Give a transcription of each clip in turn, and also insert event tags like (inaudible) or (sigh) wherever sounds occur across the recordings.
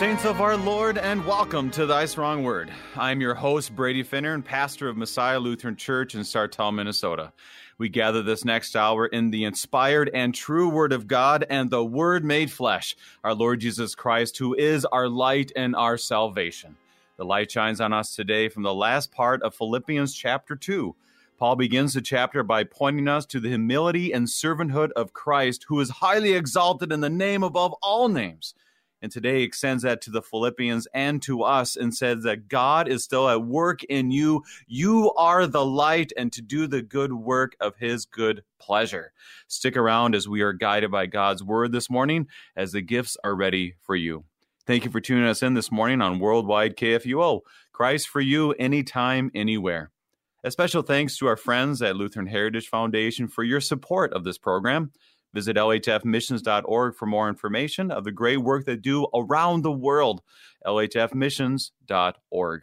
saints of our Lord, and welcome to Thy Strong Word. I'm your host, Brady Finnern, and pastor of Messiah Lutheran Church in Sartell, Minnesota. We gather this next hour in the inspired and true Word of God and the Word made flesh, our Lord Jesus Christ, who is our light and our salvation. The light shines on us today from the last part of Philippians chapter 2. Paul begins the chapter by pointing us to the humility and servanthood of Christ, who is highly exalted in the name above all names and today extends that to the Philippians and to us and says that God is still at work in you. You are the light and to do the good work of his good pleasure. Stick around as we are guided by God's word this morning as the gifts are ready for you. Thank you for tuning us in this morning on Worldwide KFUO. Christ for you anytime, anywhere. A special thanks to our friends at Lutheran Heritage Foundation for your support of this program. Visit lhfmissions.org for more information of the great work they do around the world. lhfmissions.org.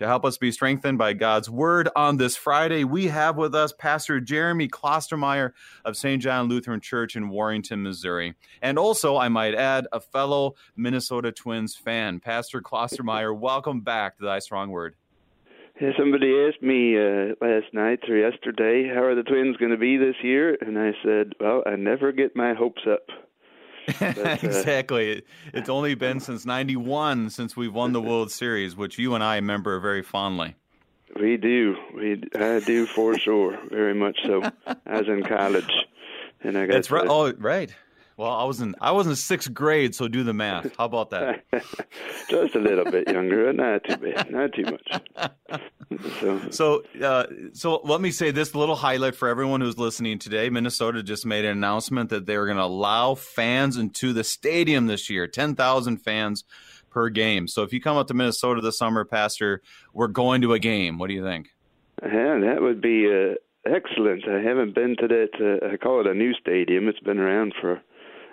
To help us be strengthened by God's word on this Friday, we have with us Pastor Jeremy Klostermeyer of St. John Lutheran Church in Warrenton, Missouri. And also, I might add, a fellow Minnesota Twins fan. Pastor Klostermeyer, welcome back to Thy Strong Word. Yeah, somebody asked me uh, last night or yesterday, how are the Twins going to be this year? And I said, well, I never get my hopes up. (laughs) But, uh, exactly. It's only been since 91 since we've won the World Series, which you and I remember very fondly. We do. We I do for sure, very much so. I was in college, and I got. That's right. Oh, right. Well, I was in I was in sixth grade, so do the math. How about that? (laughs) Just a little bit younger, not too bad, not too much. So, so, uh, so let me say this little highlight for everyone who's listening today. Minnesota just made an announcement that they are going to allow fans into the stadium this year, ten thousand fans per game. So, if you come up to Minnesota this summer, Pastor, we're going to a game. What do you think? Yeah, that would be uh, excellent. I haven't been to that. Uh, I call it a new stadium. It's been around for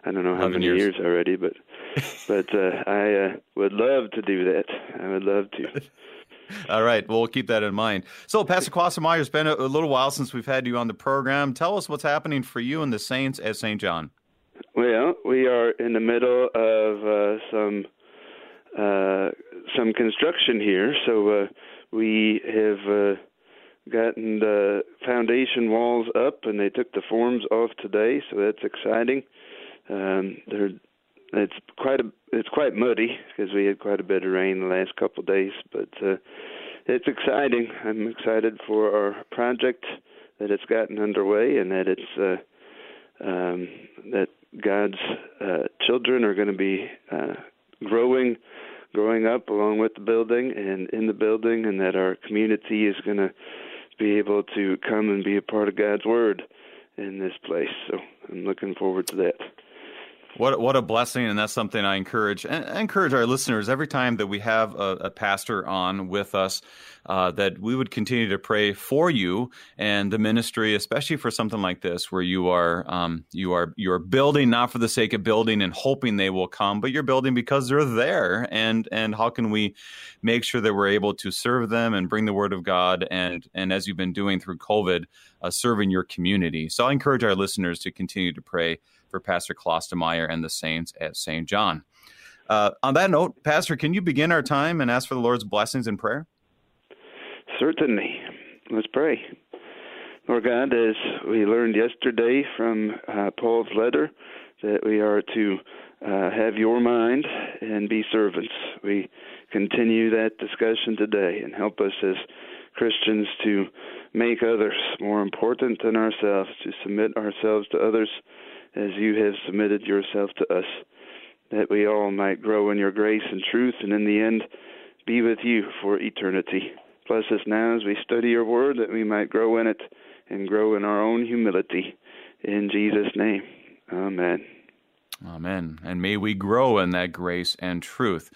I don't know how many years. years. already, but (laughs) but uh, I uh, would love to do that. I would love to. (laughs) All right, well, we'll keep that in mind. So, Pastor Klostermeyer, it's been a, a, little while since we've had you on the program. Tell us what's happening for you and the Saints at St. John. Well, we are in the middle of uh, some uh, some construction here, so uh, we have uh, gotten the foundation walls up, and they took the forms off today, so that's exciting. Um, there, it's quite a it's quite muddy because we had quite a bit of rain the last couple of days, but uh, it's exciting. I'm excited for our project that it's gotten underway and that it's uh, um, that God's uh, children are going to be uh, growing growing up along with the building and in the building and that our community is going to be able to come and be a part of God's word in this place. So I'm looking forward to that. What what a blessing, and that's something I encourage encourage our listeners every time that we have a, a pastor on with us uh, that we would continue to pray for you and the ministry, especially for something like this, where you are um, you are you are building not for the sake of building and hoping they will come, but you're building because they're there. And and how can we make sure that we're able to serve them and bring the word of God and and as you've been doing through COVID, uh, serving your community. So I encourage our listeners to continue to pray for Pastor Klostermeyer and the saints at St. John. Uh, on that note, Pastor, can you begin our time and ask for the Lord's blessings in prayer? Certainly. Let's pray. Lord God, as we learned yesterday from uh, Paul's letter, that we are to uh, have your mind and be servants. We continue that discussion today and help us as Christians to make others more important than ourselves, to submit ourselves to others as you have submitted yourself to us, that we all might grow in your grace and truth, and in the end, be with you for eternity. Bless us now as we study your word, that we might grow in it and grow in our own humility. In Jesus' name, amen. Amen. And may we grow in that grace and truth.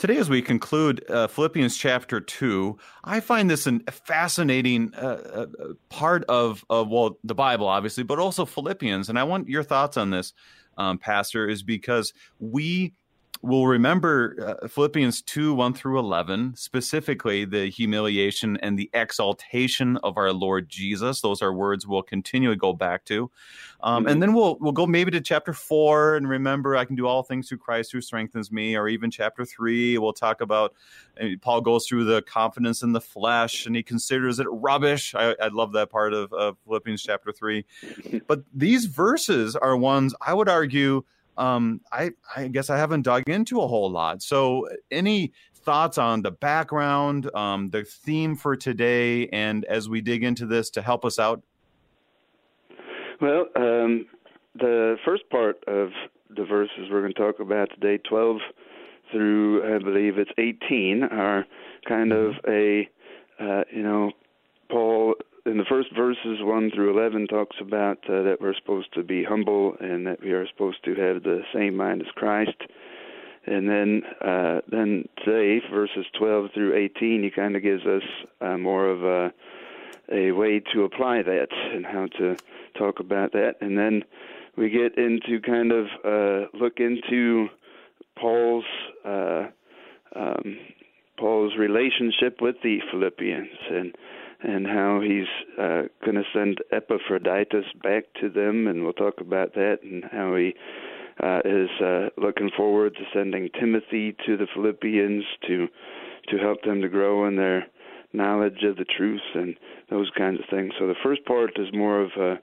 Today, as we conclude uh, Philippians chapter 2, I find this a fascinating uh, uh, part of, of, well, the Bible, obviously, but also Philippians. And I want your thoughts on this, um, Pastor, is because we we'll remember uh, Philippians 2 1 through 11, specifically the humiliation and the exaltation of our Lord Jesus. Those are words we'll continually go back to. Um, mm-hmm. And then we'll, we'll go maybe to chapter 4 and remember I can do all things through Christ who strengthens me, or even chapter 3. We'll talk about uh, Paul goes through the confidence in the flesh and he considers it rubbish. I, I love that part of, of Philippians chapter 3. (laughs) But these verses are ones I would argue um, I, I guess I haven't dug into a whole lot. So, any thoughts on the background, um, the theme for today, and as we dig into this to help us out? Well, um, the first part of the verses we're going to talk about today, 12 through, I believe it's 18, are kind of mm-hmm. a, uh, you know, Paul in the first verses 1 through 11 talks about uh, that we're supposed to be humble and that we are supposed to have the same mind as Christ. And then uh, then today, verses 12 through 18, he kind of gives us uh, more of a, a way to apply that and how to talk about that. And then we get into kind of uh, look into Paul's uh, um, Paul's relationship with the Philippians and and how he's uh, going to send Epaphroditus back to them, and we'll talk about that, and how he uh, is uh, looking forward to sending Timothy to the Philippians to to help them to grow in their knowledge of the truth and those kinds of things. So the first part is more of a,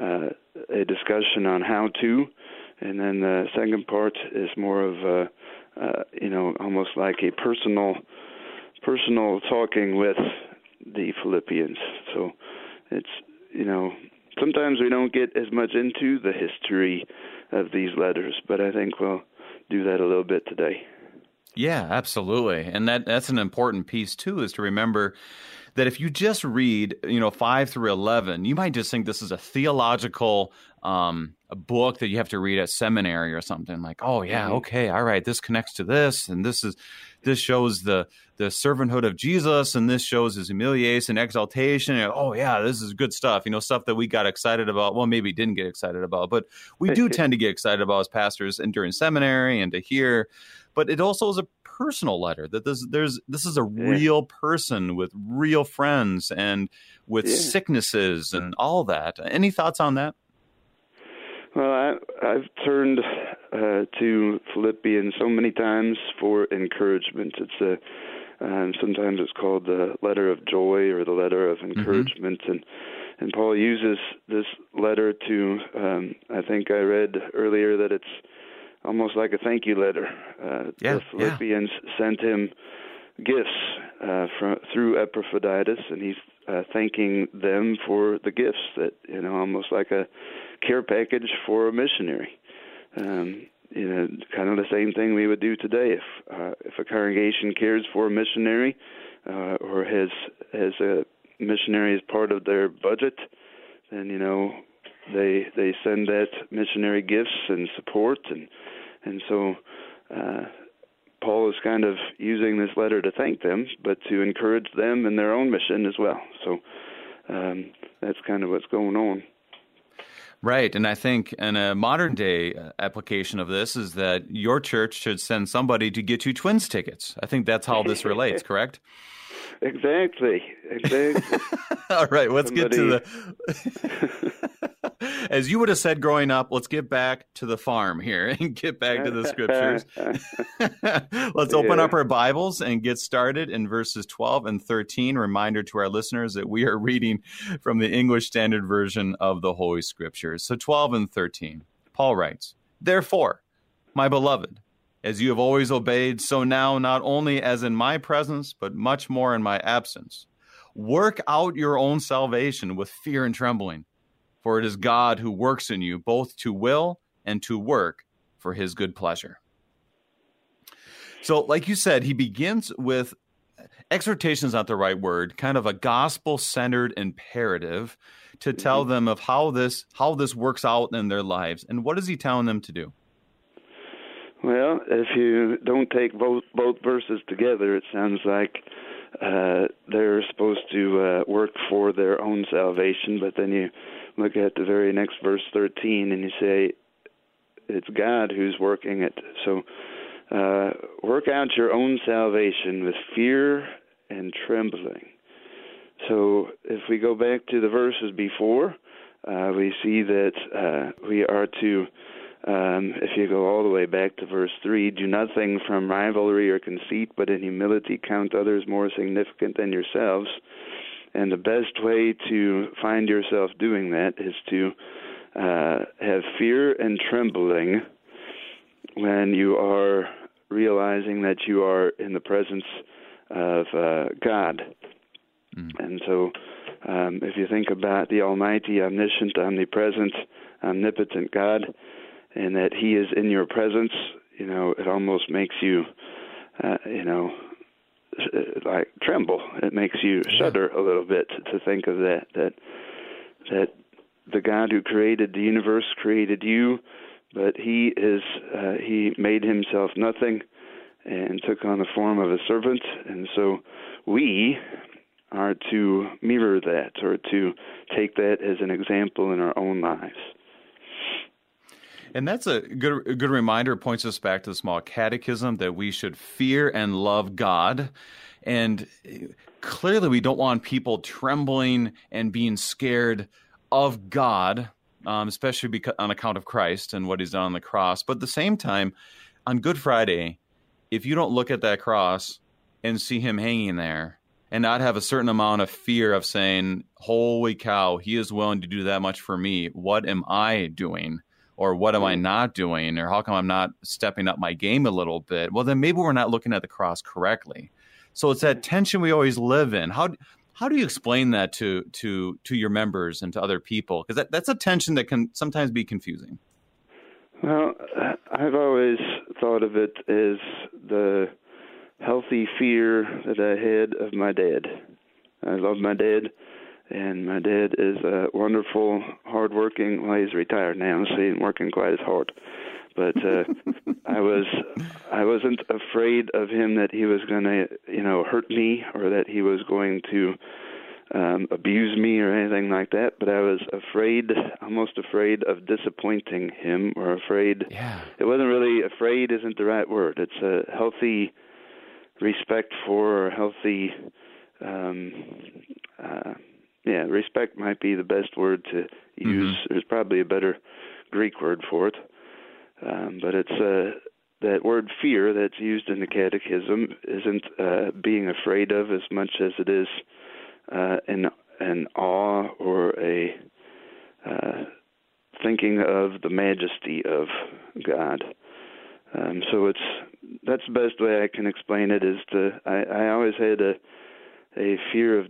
uh, a discussion on how to, and then the second part is more of a, uh, you know almost like a personal personal talking with the Philippians. So it's you know sometimes we don't get as much into the history of these letters, but I think we'll do that a little bit today. Yeah, absolutely. And that that's an important piece too is to remember that if you just read, you know, 5 through 11, you might just think this is a theological um, a book that you have to read at seminary or something like, oh yeah, mm-hmm. okay, all right, this connects to this and this is this shows the the servanthood of Jesus, and this shows his humiliation, exaltation. And, oh yeah, this is good stuff. You know, stuff that we got excited about. Well, maybe didn't get excited about, but we do tend to get excited about as pastors and during seminary and to hear. But it also is a personal letter that this there's this is a real person with real friends and with yeah. sicknesses and all that. Any thoughts on that? Well, I, I've turned uh, to Philippians so many times for encouragement. It's a um, sometimes it's called the letter of joy or the letter of mm-hmm. encouragement, mm-hmm. and and Paul uses this letter to. Um, I think I read earlier that it's almost like a thank you letter. Uh, yeah, the Philippians yeah. sent him gifts uh, from, through Epaphroditus, and he's uh, thanking them for the gifts that you know, almost like a care package for a missionary. Um, you know, kind of the same thing we would do today if uh, if a congregation cares for a missionary uh, or has has a missionary as part of their budget, then you know they they send that missionary gifts and support and and so uh, Paul is kind of using this letter to thank them, but to encourage them in their own mission as well. So um, that's kind of what's going on. Right. And I think in a modern day uh, application of this is that your church should send somebody to get you twins tickets. I think that's how this relates, (laughs) correct? Exactly. Exactly. (laughs) All right, let's Somebody... get to the. (laughs) As you would have said growing up, let's get back to the farm here (laughs) and get back to the scriptures. let's open yeah. up our Bibles and get started in verses 12 and 13. Reminder to our listeners that we are reading from the English Standard Version of the Holy Scriptures. So 12 and 13. Paul writes, Therefore, my beloved, as you have always obeyed, so now, not only as in my presence, but much more in my absence. Work out your own salvation with fear and trembling, for it is God who works in you both to will and to work for his good pleasure. So, like you said, he begins with exhortation is not the right word, kind of a gospel centered imperative to tell mm-hmm. them of how this how this works out in their lives. And what is he telling them to do? Well, if you don't take both both verses together, it sounds like uh, they're supposed to uh, work for their own salvation. But then you look at the very next verse, thirteen, and you say it's God who's working it. So uh, work out your own salvation with fear and trembling. So if we go back to the verses before, uh, we see that uh, we are to, um, if you go all the way back to verse 3, do nothing from rivalry or conceit, but in humility count others more significant than yourselves. And the best way to find yourself doing that is to uh, have fear and trembling when you are realizing that you are in the presence of uh, God. Mm. And so, um, if you think about the Almighty, omniscient, omnipresent, omnipotent God, and that He is in your presence, you know, it almost makes you, uh, you know, like tremble. It makes you shudder a little bit to think of that. That that the God who created the universe created you, but He is uh, He made Himself nothing and took on the form of a servant, and so we are to mirror that or to take that as an example in our own lives. And that's a good a good reminder. It points us back to the small catechism that we should fear and love God. And clearly, we don't want people trembling and being scared of God, um, especially because, on account of Christ and what He's done on the cross. But at the same time, on Good Friday, if you don't look at that cross and see Him hanging there, and not have a certain amount of fear of saying, Holy cow, he is willing to do that much for me. What am I doing? Or what am I mm-hmm. not doing? Or how come I'm not stepping up my game a little bit? Well, then maybe we're not looking at the cross correctly. So it's that mm-hmm. tension we always live in. How how do you explain that to to to your members and to other people? Because that, that's a tension that can sometimes be confusing. Well, I've always thought of it as the healthy fear that I had of my dad. I love my dad, and my dad is a wonderful, hardworking. Well, he's retired now, so he's working quite as hard. But uh, (laughs) I was, I wasn't afraid of him that he was going to, you know, hurt me or that he was going to um, abuse me or anything like that. But I was afraid, almost afraid of disappointing him, or afraid. Yeah. It wasn't really afraid. Isn't the right word. It's a healthy respect for or healthy um uh yeah respect might be the best word to use mm-hmm. there's probably a better greek word for it um but it's uh that word fear that's used in the catechism isn't uh being afraid of as much as it is uh an an awe or a uh thinking of the majesty of God um, so it's that's the best way I can explain it. Is to I, I always had a a fear of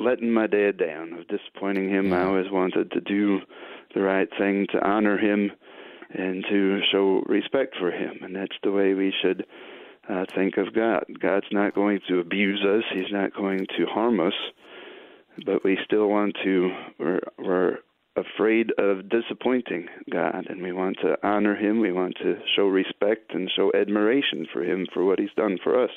letting my dad down, of disappointing him. I always wanted to do the right thing to honor him and to show respect for him, and that's the way we should uh, think of God. God's not going to abuse us; He's not going to harm us, but we still want to. We're, we're afraid of disappointing God, and we want to honor Him. We want to show respect and show admiration for Him for what He's done for us.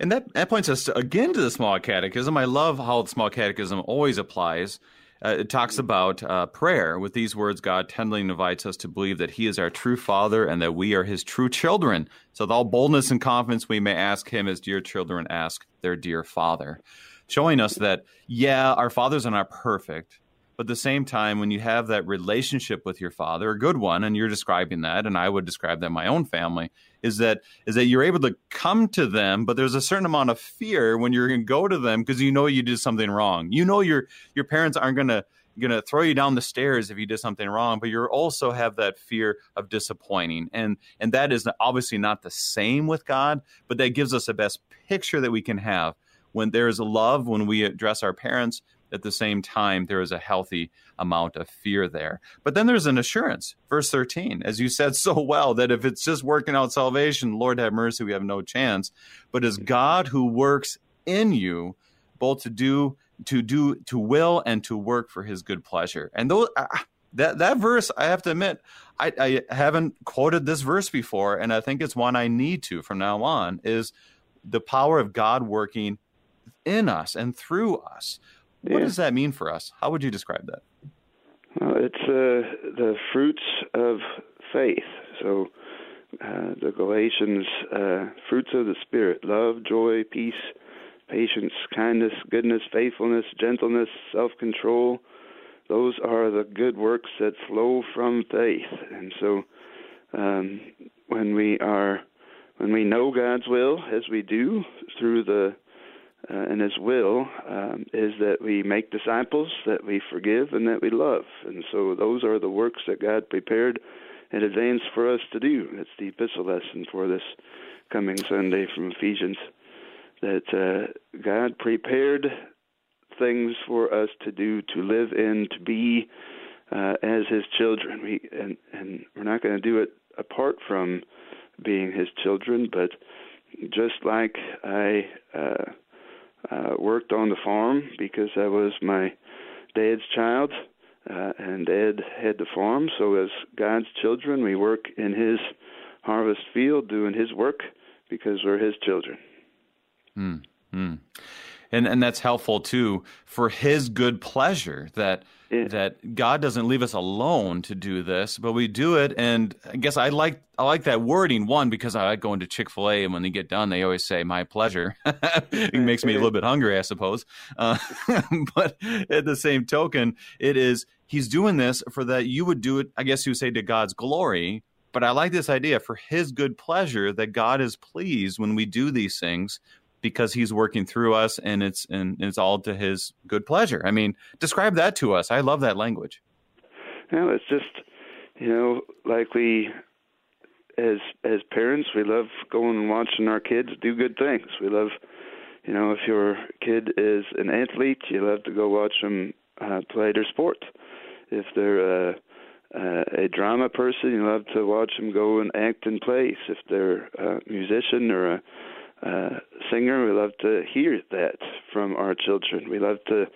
And that, that points us to, again to the Small Catechism. I love how the Small Catechism always applies. Uh, it talks about uh, prayer. With these words, God tenderly invites us to believe that He is our true Father and that we are His true children. So, with all boldness and confidence, we may ask Him as dear children ask their dear Father showing us that, yeah, our fathers are not perfect. But at the same time, when you have that relationship with your father, a good one, and you're describing that, and I would describe that my own family, is that is that you're able to come to them, but there's a certain amount of fear when you're to go to them because you know you did something wrong. You know your your parents aren't going to going to throw you down the stairs if you did something wrong but you also have that fear of disappointing and and that is obviously not the same with god but that gives us the best picture that we can have when there is a love, when we address our parents, at the same time, there is a healthy amount of fear there. But then there's an assurance. Verse 13, as you said so well, that if it's just working out salvation, Lord have mercy, we have no chance. But as God who works in you, both to do, to do, to will, and to work for his good pleasure. And those, uh, that, that verse, I have to admit, I, I haven't quoted this verse before, and I think it's one I need to from now on, is the power of God working in us and through us. What yeah. does that mean for us? How would you describe that? Well, it's uh, the fruits of faith. So uh, the Galatians uh, fruits of the Spirit love, joy, peace, patience, kindness, goodness, faithfulness, gentleness, self control. Those are the good works that flow from faith. And so um, when we are when we know God's will as we do through the uh, and His will um, is that we make disciples, that we forgive, and that we love. And so those are the works that God prepared in advance for us to do. It's the epistle lesson for this coming Sunday from Ephesians that uh, God prepared things for us to do, to live in, to be uh, as His children. We and and we're not going to do it apart from being His children, but just like I uh, uh, worked on the farm because I was my dad's child, uh, and Dad had the farm. So as God's children, we work in His harvest field, doing His work because we're His children. Mm, mm. And and that's helpful too for His good pleasure that yeah. that God doesn't leave us alone to do this, but we do it. And I guess I like I like that wording one because I like going to Chick Fil A, and when they get done, they always say "my pleasure." (laughs) it makes me a little bit hungry, I suppose. Uh, (laughs) but at the same token, it is He's doing this for that you would do it. I guess you would say to God's glory. But I like this idea for His good pleasure that God is pleased when we do these things because he's working through us and it's and it's all to his good pleasure. I mean, describe that to us. I love that language. No, it's just you know, like we as as parents, we love going and watching our kids do good things. We love, you know, if your kid is an athlete, you love to go watch them uh, play their sport. If they're a, a, a drama person, you love to watch them go and act in plays. If they're a musician or a uh, singer. We love to hear that from our children. We love to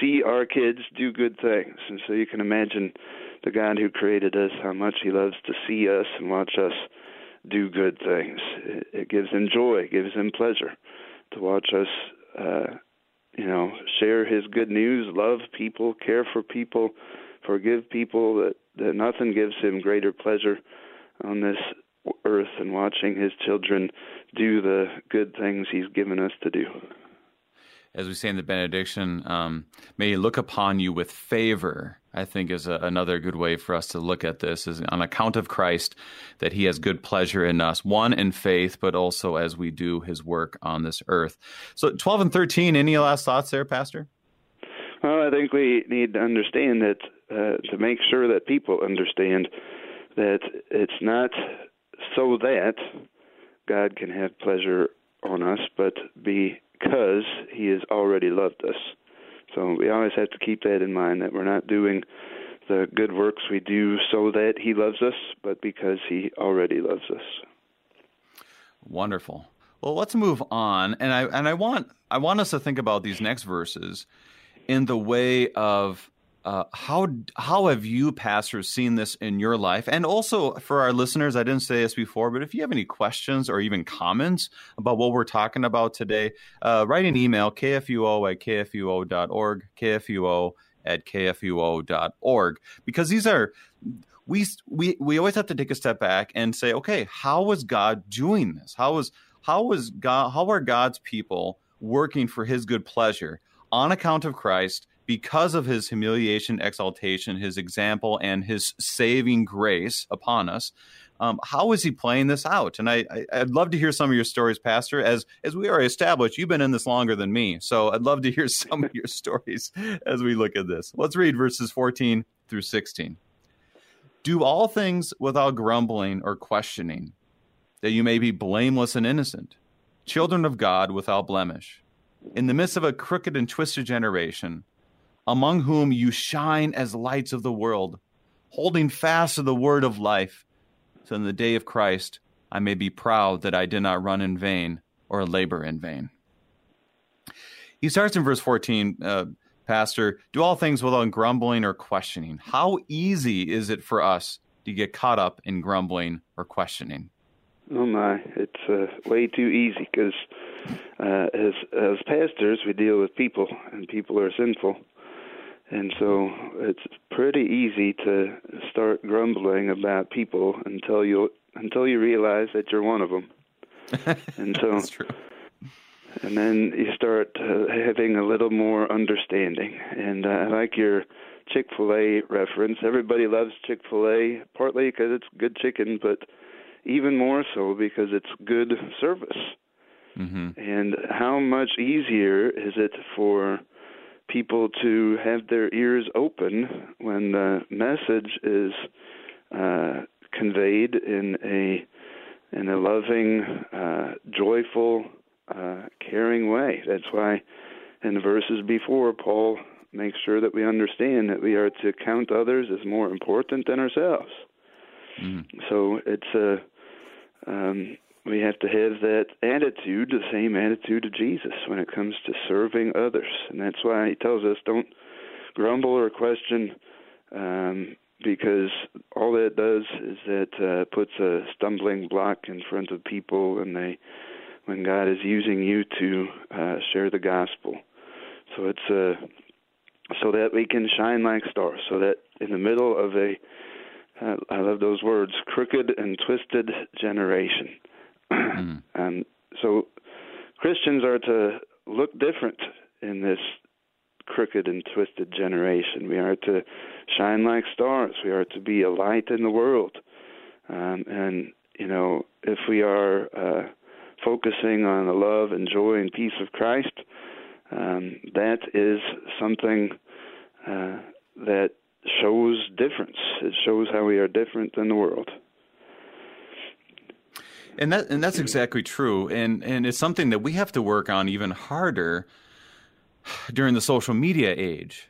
see our kids do good things. And so you can imagine the God who created us, how much He loves to see us and watch us do good things. It, it gives Him joy, gives Him pleasure to watch us, uh, you know, share His good news, love people, care for people, forgive people. That, that nothing gives Him greater pleasure on this earth and watching his children do the good things he's given us to do. As we say in the benediction, um, may he look upon you with favor. I think is a, another good way for us to look at this is on account of Christ that he has good pleasure in us, one in faith, but also as we do his work on this earth. So 12 and 13, any last thoughts there, Pastor? Well, I think we need to understand that uh, to make sure that people understand that it's not so that God can have pleasure on us, but because He has already loved us. So we always have to keep that in mind that we're not doing the good works we do so that He loves us, but because He already loves us. Wonderful. Well, let's move on, and I and I want I want us to think about these next verses in the way of uh, how how have you, pastors, seen this in your life? And also for our listeners, I didn't say this before, but if you have any questions or even comments about what we're talking about today, uh, write an email kfuo at kfuo.org, kfuo at kfuo.org, because these are we we we always have to take a step back and say, okay, how was God doing this? How was how was God? How are God's people working for His good pleasure on account of Christ? Because of his humiliation, exaltation, his example, and his saving grace upon us. Um, how is he playing this out? And I, I, would love to hear some of your stories, Pastor. As as we already established, you've been in this longer than me, so I'd love to hear (laughs) some of your stories as we look at this. Let's read verses 14 through 16. Do all things without grumbling or questioning, that you may be blameless and innocent, children of God without blemish, in the midst of a crooked and twisted generation among whom you shine as lights of the world, holding fast to the word of life, so in the day of Christ I may be proud that I did not run in vain or labor in vain. He starts in verse 14, uh, Pastor, do all things without grumbling or questioning. How easy is it for us to get caught up in grumbling or questioning? Oh my, it's uh, way too easy because uh, as as pastors we deal with people, and people are sinful, and so it's pretty easy to start grumbling about people until you until you realize that you're one of them. (laughs) and so That's true. And then you start uh, having a little more understanding. And uh, I like your Chick fil A reference. Everybody loves Chick fil A, partly because it's good chicken, but even more so because it's good service. Mm-hmm. And how much easier is it for people to have their ears open when the message is uh, conveyed in a in a loving, uh, joyful, uh, caring way. That's why in the verses before, Paul makes sure that we understand that we are to count others as more important than ourselves. Mm. So it's a um, we have to have that attitude, the same attitude of Jesus when it comes to serving others, and that's why he tells us don't grumble or question, um, because all that does is that uh, puts a stumbling block in front of people when they when God is using you to uh, share the gospel. So it's uh, so that we can shine like stars, so that in the middle of a uh, I love those words, crooked and twisted generation. Mm. (clears throat) um, so Christians are to look different in this crooked and twisted generation. We are to shine like stars. We are to be a light in the world. Um, and, you know, if we are uh, focusing on the love and joy and peace of Christ, um, that is something uh, that shows difference. It shows how we are different than the world. And that and that's exactly true. And and it's something that we have to work on even harder during the social media age.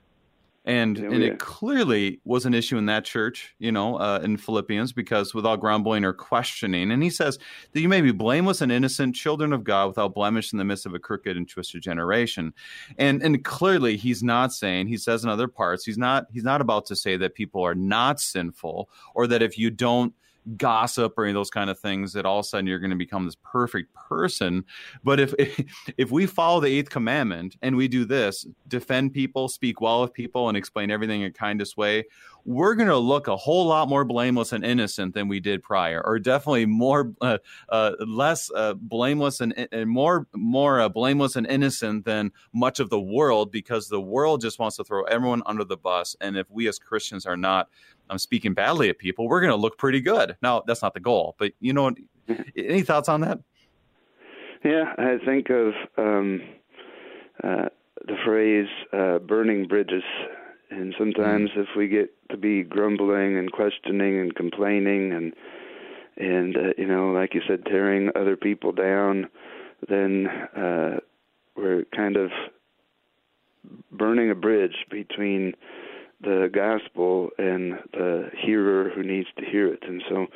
And oh, and yeah. it clearly was an issue in that church, you know, uh, in Philippians, because without grumbling or questioning, and he says that you may be blameless and innocent, children of God, without blemish in the midst of a crooked and twisted generation. And and clearly, he's not saying. He says in other parts, he's not he's not about to say that people are not sinful, or that if you don't gossip or any of those kind of things that all of a sudden you're going to become this perfect person. But if (laughs) if we follow the eighth commandment and we do this defend people speak well of people and explain everything in kindest way we're going to look a whole lot more blameless and innocent than we did prior or definitely more uh, uh, less uh, blameless and, and, more more uh, blameless and innocent than much of the world because the world just wants to throw everyone under the bus. And if we as christians are not I'm speaking badly at people, we're going to look pretty good. Now, that's not the goal, but you know, any thoughts on that? Yeah, I think of um, uh, the phrase uh, "burning bridges," and sometimes mm. if we get to be grumbling and questioning and complaining and and uh, you know, like you said, tearing other people down, then uh, we're kind of burning a bridge between the gospel and needs to hear it. And so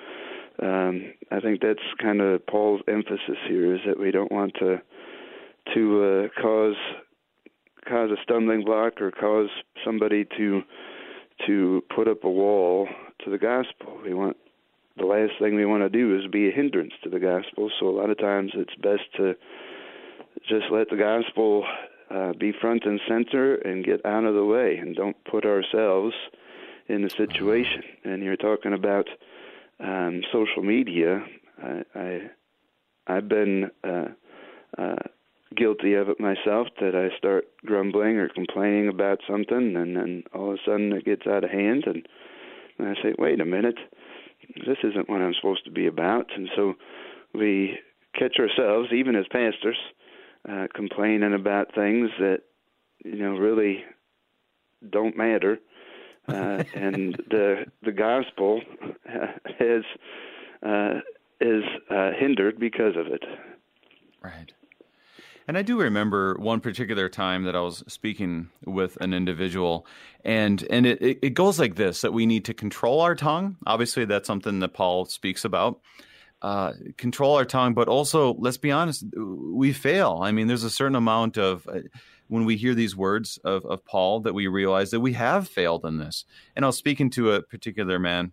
um, I think that's kind of Paul's emphasis here is that we don't want to to uh, cause cause a stumbling block or cause somebody to to put up a wall to the gospel. We want the last thing we want to do is be a hindrance to the gospel. So a lot of times it's best to just let the gospel uh, be front and center and get out of the way and don't put ourselves in the situation. And you're talking about um, social media. I, I I've been uh, uh, guilty of it myself. That I start grumbling or complaining about something, and then all of a sudden it gets out of hand, and, and I say, "Wait a minute, this isn't what I'm supposed to be about." And so we catch ourselves, even as pastors, uh, complaining about things that you know really don't matter, uh, and the the gospel (laughs) has uh, is uh, hindered because of it. Right. And I do remember one particular time that I was speaking with an individual, and and it, it goes like this: that we need to control our tongue. Obviously, that's something that Paul speaks about uh, control our tongue, but also let's be honest, we fail. I mean, there's a certain amount of uh, when we hear these words of, of Paul that we realize that we have failed in this. And I was speaking to a particular man,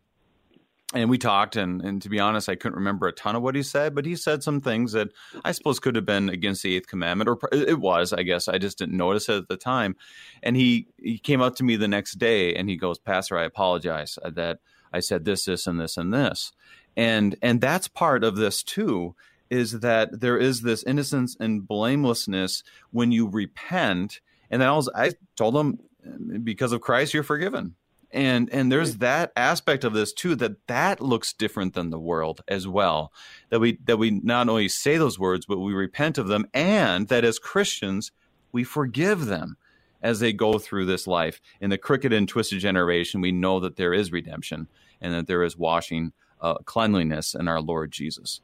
and we talked, and, and to be honest, I couldn't remember a ton of what he said, but he said some things that I suppose could have been against the eighth commandment, or it was, I guess. I just didn't notice it at the time. And he he came up to me the next day, and he goes, "Pastor, I apologize uh, that." I said this, this, and this, and this. and and that's part of this too is that there is this innocence and blamelessness when you repent. And then I, was, I told them because of christ you're forgiven. And and there's that aspect of this too that that looks different than the world as well. That we that we not only say those words but we repent of them. And that as christians we forgive them as they go through this life. In the crooked and twisted generation we know that there is redemption and that there is washing uh, cleanliness in our lord jesus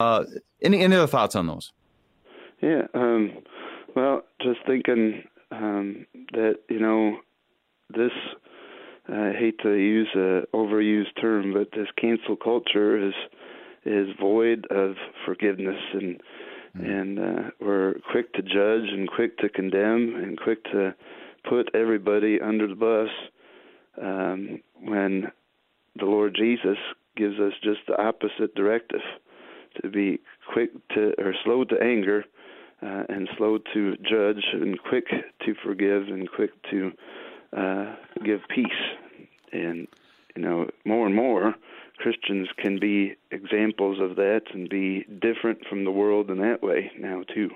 uh, any any other thoughts on those yeah um, well just thinking um, that you know this I hate to use a overused term, but this cancel culture is is void of forgiveness and mm. and uh, we're quick to judge and quick to condemn and quick to put everybody under the bus um, when the Lord Jesus gives us just the opposite directive to be quick to or slow to anger uh, and slow to judge and quick to forgive and quick to uh, give peace. And you know, more and more Christians can be examples of that and be different from the world in that way now too.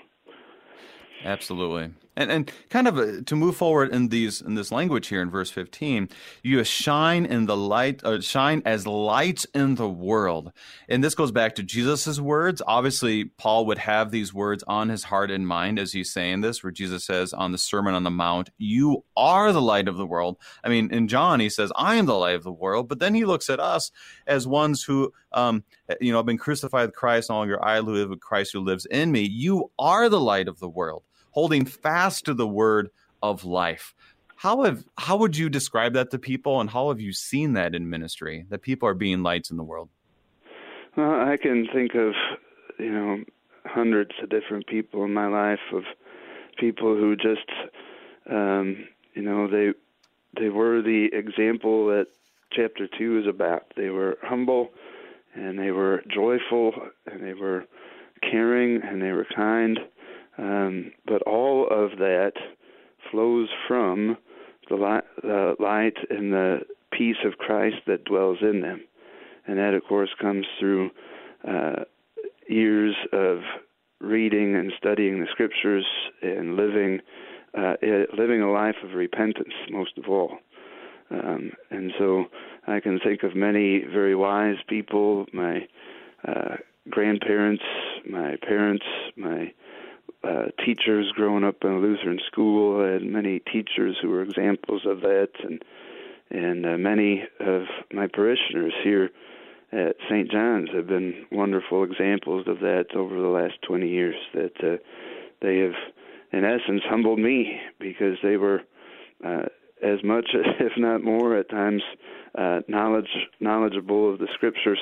Absolutely. And, and kind of a, to move forward in these in this language here in verse 15 you shine in the light uh, shine as lights in the world. And this goes back to jesus' words. Obviously paul would have these words on his heart and mind as he's saying this where jesus says on the sermon on the mount you are the light of the world. I mean in john he says i am the light of the world. But then he looks at us as ones who um, you know have been crucified with christ no longer i live but christ who lives in me. You are the light of the world holding fast to the word of life. How have how would you describe that to people, and how have you seen that in ministry that people are being lights in the world? Well, I can think of you know hundreds of different people in my life of people who just um, you know they they were the example that chapter two is about. They were humble and they were joyful and they were caring and they were kind um, but all of that flows from the light, the light and the peace of Christ that dwells in them. And that, of course, comes through uh, years of reading and studying the scriptures and living uh, living a life of repentance, most of all. Um, and so I can think of many very wise people, my uh, grandparents, my parents, my uh, teachers growing up in a Lutheran school. I had many teachers who were examples of that, and and uh, many of my parishioners here at St. John's have been wonderful examples of that over the last 20 years. That uh, they have, in essence, humbled me because they were uh, as much, (laughs) if not more, at times, uh, knowledge knowledgeable of the Scriptures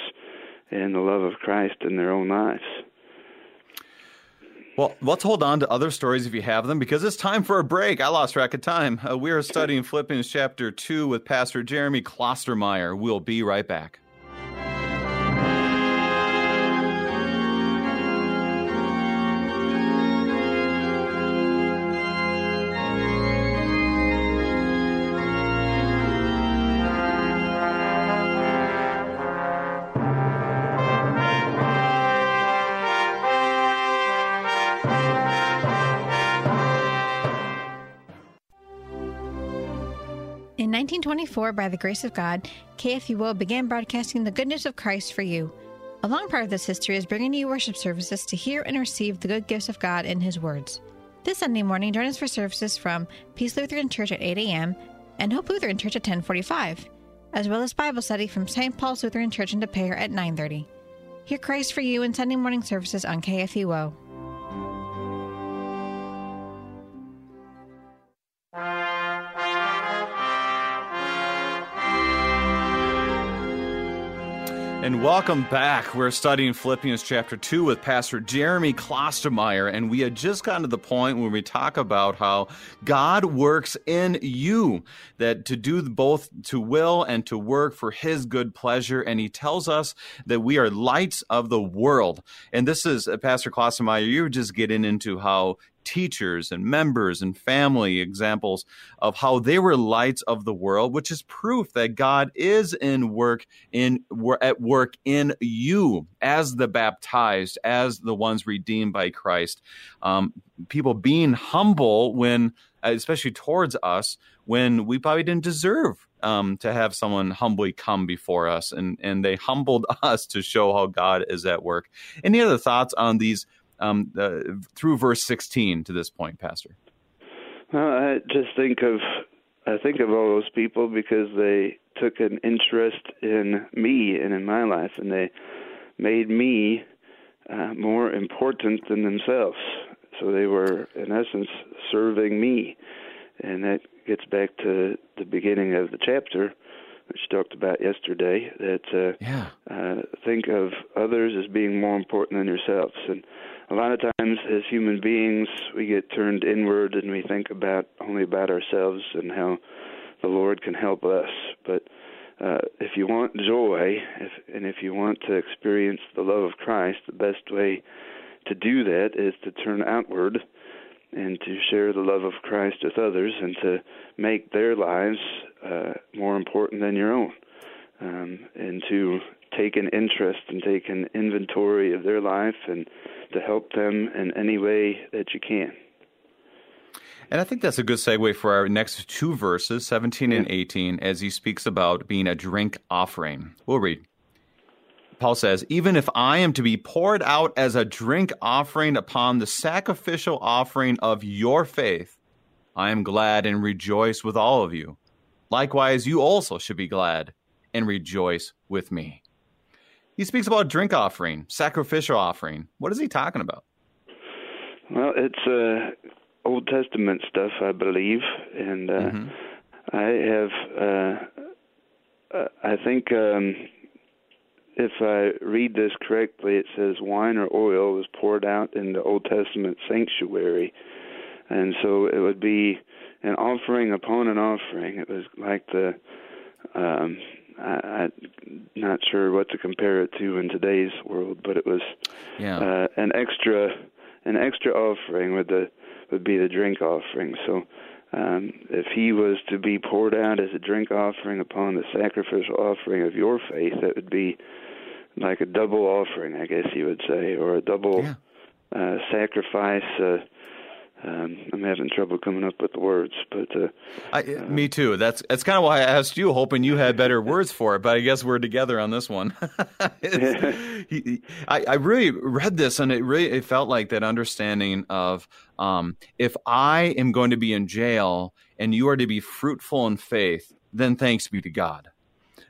and the love of Christ in their own lives. Well, let's hold on to other stories if you have them because it's time for a break. I lost track of time. Uh, we are studying Philippians chapter 2 with Pastor Jeremy Klostermeyer. We'll be right back. 1924, by the grace of God, KFUO began broadcasting the good news of Christ for you. A long part of this history is bringing you worship services to hear and receive the good gifts of God in His words. This Sunday morning, join us for services from Peace Lutheran Church at 8 a.m. and Hope Lutheran Church at 1045, as well as Bible study from St. Paul's Lutheran Church in De Pere at 930. Hear Christ for you in Sunday morning services on KFUO. And welcome back. We're studying Philippians chapter 2 with Pastor Jeremy Klostermeyer. And we had just gotten to the point where we talk about how God works in you, that to do both to will and to work for his good pleasure. And he tells us that we are lights of the world. And this is, uh, Pastor Klostermeyer, you were just getting into how teachers and members and family examples of how they were lights of the world, which is proof that God is in work in at work in you as the baptized, as the ones redeemed by Christ. Um, people being humble when, especially towards us, when we probably didn't deserve um, to have someone humbly come before us, and and they humbled (laughs) us to show how God is at work. Any other thoughts on these um, uh, through verse sixteen to this point, Pastor? Well, I just think of I think of all those people because they took an interest in me and in my life, and they made me uh, more important than themselves. So they were, in essence, serving me, and that gets back to the beginning of the chapter, which talked about yesterday. That uh, yeah. uh, think of others as being more important than yourselves, and a lot of times as human beings we get turned inward and we think about only about ourselves and how the Lord can help us. But uh, if you want joy, if, and if you want to experience the love of Christ, the best way to do that is to turn outward and to share the love of Christ with others and to make their lives uh, more important than your own. Um, and to take an interest and take an inventory of their life and to help them in any way that you can. And I think that's a good segue for our next two verses, 17 and 18, as he speaks about being a drink offering. We'll read. Paul says, Even if I am to be poured out as a drink offering upon the sacrificial offering of your faith, I am glad and rejoice with all of you. Likewise, you also should be glad and rejoice with me. He speaks about drink offering, sacrificial offering. What is he talking about? Well, it's uh, Old Testament stuff, I believe, and uh, mm-hmm. I have. Uh, uh I think um, if I read this correctly, it says wine or oil was poured out in the Old Testament sanctuary, and so it would be an offering upon an offering. It was like the um, I, I'm not sure what to compare it to in today's world, but it was yeah. uh, an extra an extra offering would the would be the drink offering. So um, if he was to be poured out as a drink offering upon the sacrificial offering of your faith, that would be like a double offering, I guess you would say, or a double yeah. uh, sacrifice. Uh, um, I'm having trouble coming up with the words, but uh, I, uh, me too. That's that's kind of why I asked you, hoping you had better (laughs) words for it. But I guess we're together on this one. (laughs) (laughs) he, I, I really read this, and it really it felt like that understanding of um, if I am going to be in jail and you are to be fruitful in faith, then thanks be to God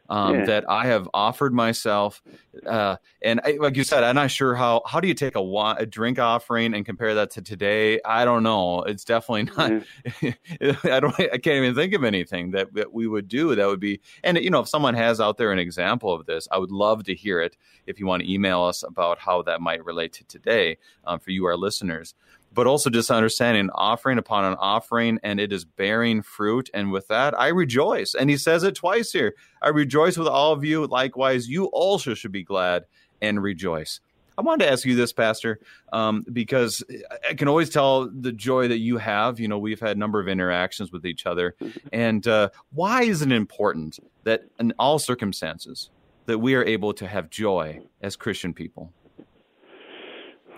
um, yeah. that I have offered myself. Uh, and I, like you said, I'm not sure how how do you take a, a, drink offering and compare that to today? I don't know. It's definitely (laughs) not. Mm-hmm. I don't. I can't even think of anything that, that we would do that would be. And you know, if someone has out there an example of this, I would love to hear it. If you want to email us about how that might relate to today, um, for you, our listeners but also just understanding offering upon an offering and it is bearing fruit. And with that, I rejoice. And he says it twice here I rejoice with all of you. Likewise, you also should be glad and rejoice. I wanted to ask you this, Pastor, um, because I can always tell the joy that you have. You know, we've had a number of interactions with each other. And uh, why is it important that in all circumstances that we are able to have joy as Christian people?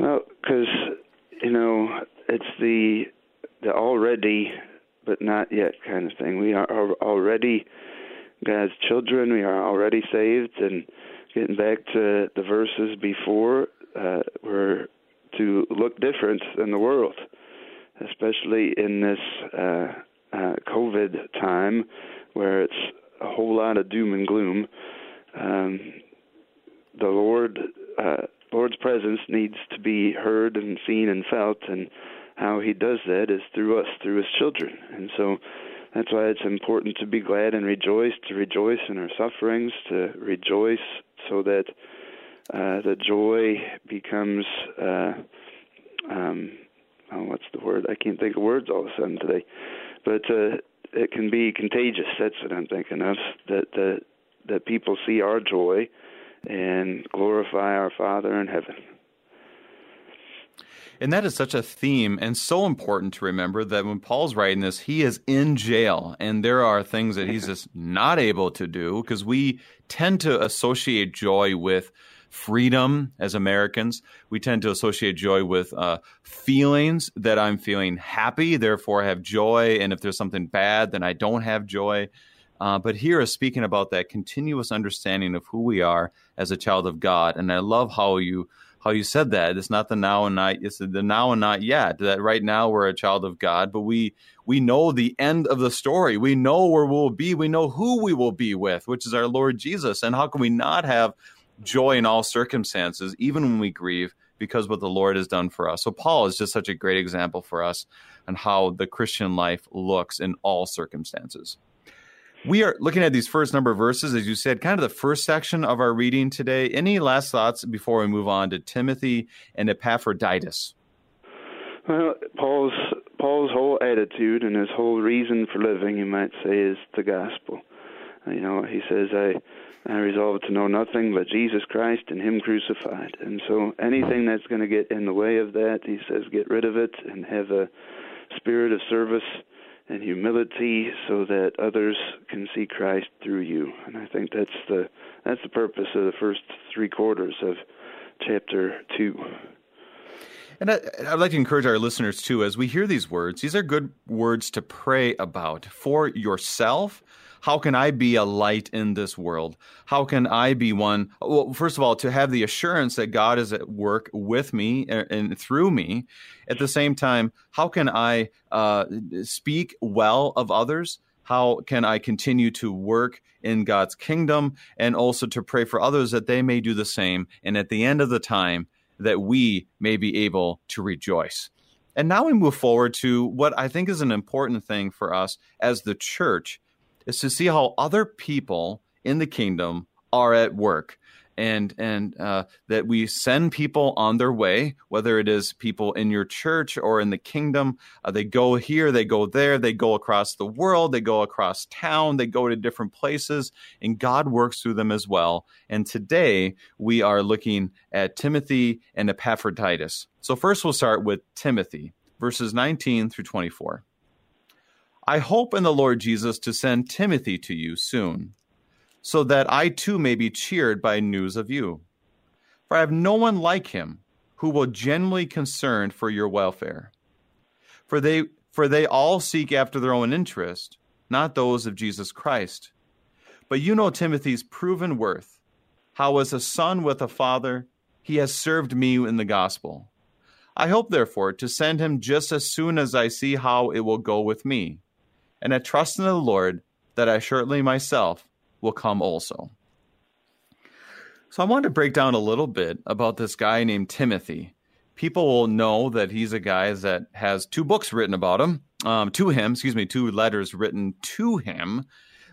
Well, because you know, it's the the already but not yet kind of thing. We are already God's children. We are already saved, and getting back to the verses before, uh, we're to look different than the world, especially in this uh, uh, COVID time where it's a whole lot of doom and gloom. Um, the Lord uh, Lord's presence needs to be heard and seen and felt, and how He does that is through us, through His children. And so that's why it's important to be glad and rejoice, to rejoice in our sufferings, to rejoice so that uh, the joy becomes. Uh, um, oh, what's the word? I can't think of words all of a sudden today, but uh, it can be contagious. That's what I'm thinking of. That that that people see our joy and glorify our Father in heaven. And that is such a theme and so important to remember that when Paul's writing this, he is in jail and there are things that he's just (laughs) not able to do because we tend to associate joy with freedom as Americans. We tend to associate joy with uh, feelings that I'm feeling happy, therefore I have joy. And if there's something bad, then I don't have joy. Uh, but here is speaking about that continuous understanding of who we are as a child of God. And I love how you how you said that. It's not the now and not it's the now and not yet. That right now we're a child of God, but we we know the end of the story. We know where we'll be. We know who we will be with, which is our Lord Jesus. And how can we not have joy in all circumstances, even when we grieve, because what the Lord has done for us. So Paul is just such a great example for us on how the Christian life looks in all circumstances. We are looking at these first number of verses, as you said, kind of the first section of our reading today. Any last thoughts before we move on to Timothy and Epaphroditus? Well, Paul's Paul's whole attitude and his whole reason for living, you might say, is the gospel. You know, he says, "I I resolved to know nothing but Jesus Christ and Him crucified. And so anything that's going to get in the way of that, he says, get rid of it and have a spirit of service and humility so that others can see Christ through you. And I think that's the that's the purpose of the first three quarters of chapter two. And I, would like to encourage our listeners too, as we hear these words, these are good words to pray about for yourself how can I be a light in this world? How can I be one? Well, first of all, to have the assurance that God is at work with me and through me. At the same time, how can I uh, speak well of others? How can I continue to work in God's kingdom and also to pray for others that they may do the same? And at the end of the time, that we may be able to rejoice. And now we move forward to what I think is an important thing for us as the church is to see how other people in the kingdom are at work and and uh, that we send people on their way, whether it is people in your church or in the kingdom. Uh, they go here, they go there, they go across the world, they go across town, they go to different places, and God works through them as well. And today we are looking at Timothy and Epaphroditus. So first we'll start with Timothy, verses 19 through 24. I hope in the Lord Jesus to send Timothy to you soon, so that I too may be cheered by news of you. For I have no one like him who will genuinely concern for your welfare. For they for they all seek after their own interest, not those of Jesus Christ. But you know Timothy's proven worth, how as a son with a father he has served me in the gospel. I hope therefore to send him just as soon as I see how it will go with me and I trust in the Lord that I shortly myself will come also. So I wanted to break down a little bit about this guy named Timothy. People will know that he's a guy that has two books written about him, um, to him, excuse me, two letters written to him.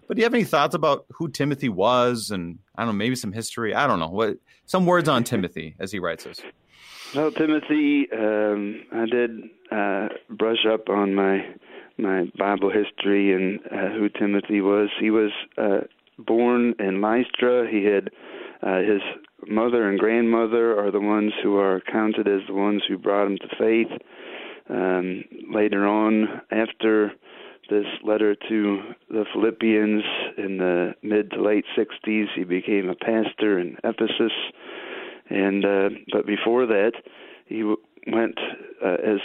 But do you have any thoughts about who Timothy was, and I don't know, maybe some history? I don't know what some words on Timothy as he writes this. Well, Timothy, um, I did uh, brush up on my my Bible history and uh, who Timothy was. He was uh, born in Lystra. He had uh, his mother and grandmother are the ones who are counted as the ones who brought him to faith. Um, later on, after this letter to the Philippians in the mid to late 60s, he became a pastor in Ephesus. And uh, but before that, he went uh, as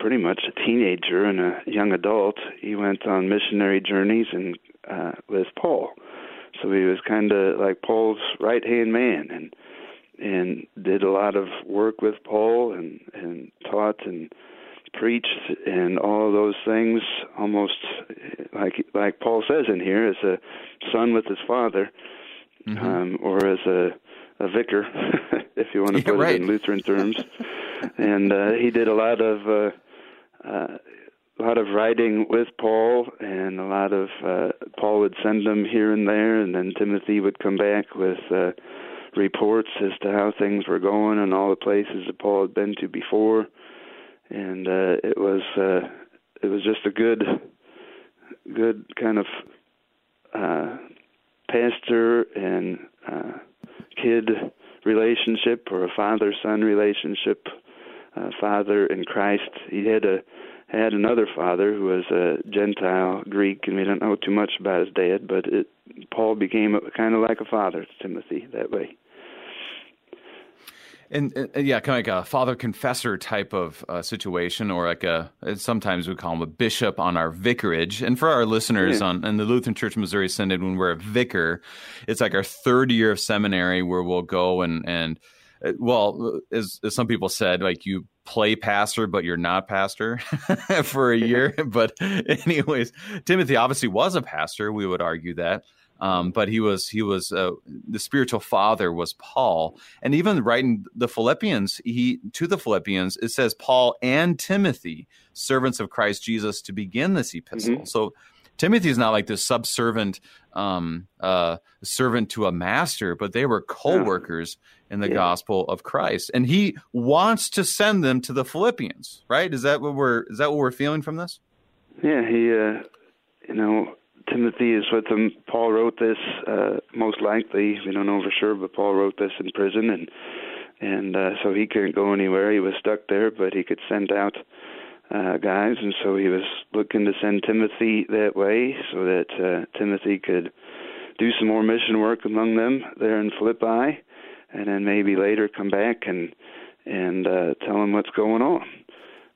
pretty much a teenager and a young adult, he went on missionary journeys and uh, with Paul. So he was kind of like Paul's right hand man, and and did a lot of work with Paul and and taught and preached and all those things almost like like Paul says in here as a son with his father mm-hmm. um or as a a vicar (laughs) if you want to (laughs) put right. it in Lutheran terms (laughs) and uh he did a lot of uh uh, a lot of writing with Paul, and a lot of uh, Paul would send them here and there, and then Timothy would come back with uh, reports as to how things were going and all the places that Paul had been to before, and uh, it was uh, it was just a good good kind of uh, pastor and uh, kid relationship or a father son relationship uh, father in Christ. He had a had another father who was a Gentile Greek, and we don't know too much about his dad, but it, Paul became a, kind of like a father to Timothy that way. And, and, yeah, kind of like a father confessor type of uh, situation, or like a sometimes we call him a bishop on our vicarage. And for our listeners yeah. on in the Lutheran Church Missouri Synod, when we're a vicar, it's like our third year of seminary where we'll go and and well, as, as some people said, like you play pastor, but you're not pastor (laughs) for a year. (laughs) but anyways, Timothy obviously was a pastor. We would argue that. Um, but he was he was uh, the spiritual father was Paul, and even writing the Philippians, he to the Philippians it says Paul and Timothy, servants of Christ Jesus, to begin this epistle. Mm-hmm. So Timothy is not like this subservient um, uh, servant to a master, but they were co-workers yeah. in the yeah. gospel of Christ, and he wants to send them to the Philippians. Right? Is that what we're is that what we're feeling from this? Yeah, he, uh, you know, Timothy is with him. Paul wrote this uh, most likely. We don't know for sure, but Paul wrote this in prison, and and uh, so he couldn't go anywhere. He was stuck there, but he could send out uh, guys, and so he was looking to send Timothy that way, so that uh, Timothy could do some more mission work among them there in Philippi, and then maybe later come back and and uh, tell them what's going on.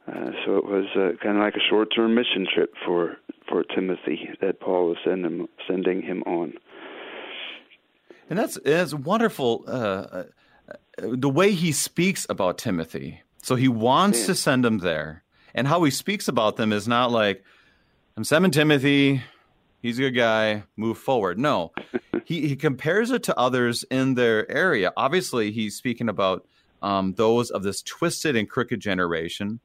Uh, so it was uh, kind of like a short-term mission trip for for Timothy that Paul was send him, sending him on. And that's that's wonderful. Uh, uh, the way he speaks about Timothy. So he wants yeah. to send him there, and how he speaks about them is not like, "I'm sending Timothy. He's a good guy. Move forward." No, (laughs) he he compares it to others in their area. Obviously, he's speaking about um, those of this twisted and crooked generation